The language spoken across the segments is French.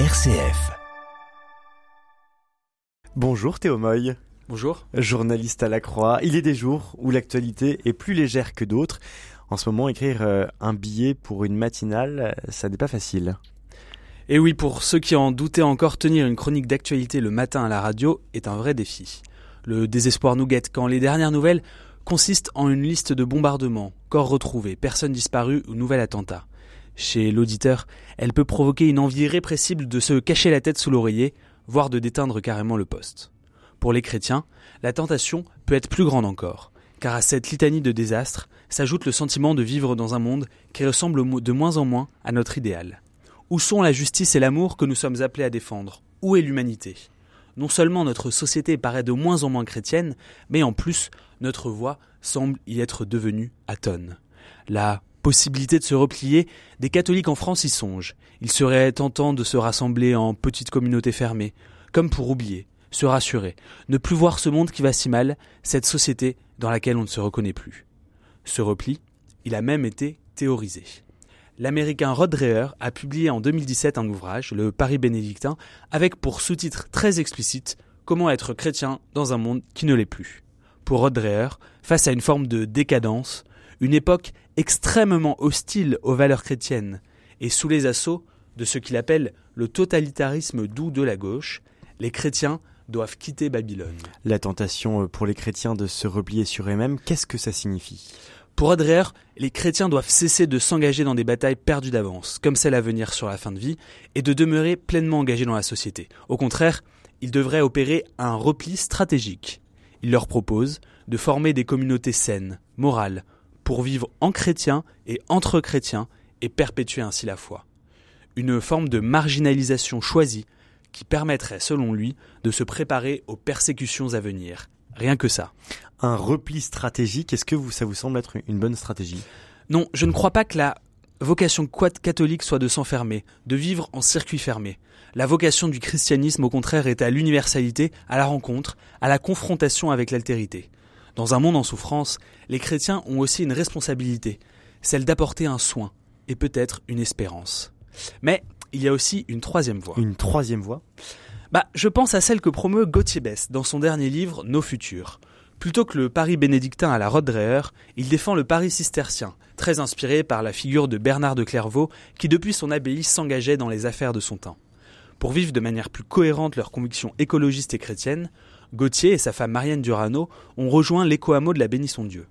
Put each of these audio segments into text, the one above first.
RCF. Bonjour Théo Moy. Bonjour. Journaliste à la Croix, il est des jours où l'actualité est plus légère que d'autres. En ce moment, écrire euh, un billet pour une matinale, ça n'est pas facile. Et oui, pour ceux qui en doutaient encore, tenir une chronique d'actualité le matin à la radio est un vrai défi. Le désespoir nous guette quand les dernières nouvelles consistent en une liste de bombardements, corps retrouvés, personnes disparues ou nouvel attentat. Chez l'auditeur, elle peut provoquer une envie irrépressible de se cacher la tête sous l'oreiller, voire de déteindre carrément le poste. Pour les chrétiens, la tentation peut être plus grande encore, car à cette litanie de désastres s'ajoute le sentiment de vivre dans un monde qui ressemble de moins en moins à notre idéal. Où sont la justice et l'amour que nous sommes appelés à défendre? Où est l'humanité? Non seulement notre société paraît de moins en moins chrétienne, mais en plus, notre voix semble y être devenue atone. La possibilité de se replier, des catholiques en France y songent. Il serait tentant de se rassembler en petites communautés fermées, comme pour oublier, se rassurer, ne plus voir ce monde qui va si mal, cette société dans laquelle on ne se reconnaît plus. Ce repli, il a même été théorisé. L'américain Rod Dreher a publié en 2017 un ouvrage, le Paris bénédictin, avec pour sous-titre très explicite Comment être chrétien dans un monde qui ne l'est plus. Pour Rod Dreher, face à une forme de décadence, une époque extrêmement hostile aux valeurs chrétiennes et sous les assauts de ce qu'il appelle le totalitarisme doux de la gauche, les chrétiens doivent quitter Babylone. La tentation euh, pour les chrétiens de se replier sur eux-mêmes, qu'est-ce que ça signifie? Pour Adrère, les chrétiens doivent cesser de s'engager dans des batailles perdues d'avance, comme celle à venir sur la fin de vie, et de demeurer pleinement engagés dans la société. Au contraire, ils devraient opérer un repli stratégique. Il leur propose de former des communautés saines, morales, pour vivre en chrétien et entre chrétiens et perpétuer ainsi la foi. Une forme de marginalisation choisie qui permettrait, selon lui, de se préparer aux persécutions à venir. Rien que ça. Un repli stratégique, est-ce que vous, ça vous semble être une bonne stratégie? Non, je ne crois pas que la vocation catholique soit de s'enfermer, de vivre en circuit fermé. La vocation du christianisme, au contraire, est à l'universalité, à la rencontre, à la confrontation avec l'altérité. Dans un monde en souffrance, les chrétiens ont aussi une responsabilité, celle d'apporter un soin et peut-être une espérance. Mais il y a aussi une troisième voie. Une troisième voie Bah, je pense à celle que promeut Gauthier Bess dans son dernier livre Nos futurs. Plutôt que le Paris bénédictin à la Rode il défend le Paris cistercien, très inspiré par la figure de Bernard de Clairvaux, qui depuis son abbaye s'engageait dans les affaires de son temps. Pour vivre de manière plus cohérente leurs convictions écologistes et chrétiennes, Gauthier et sa femme Marianne Durano ont rejoint l'éco-hameau de la Bénisson Dieu.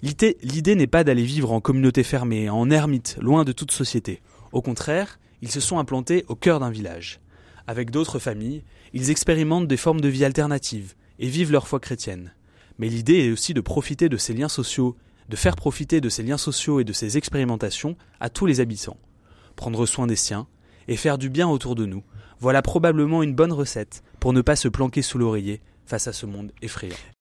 L'idée n'est pas d'aller vivre en communauté fermée, en ermite, loin de toute société. Au contraire, ils se sont implantés au cœur d'un village. Avec d'autres familles, ils expérimentent des formes de vie alternatives et vivent leur foi chrétienne. Mais l'idée est aussi de profiter de ces liens sociaux, de faire profiter de ces liens sociaux et de ces expérimentations à tous les habitants. Prendre soin des siens et faire du bien autour de nous, voilà probablement une bonne recette pour ne pas se planquer sous l'oreiller face à ce monde effrayant.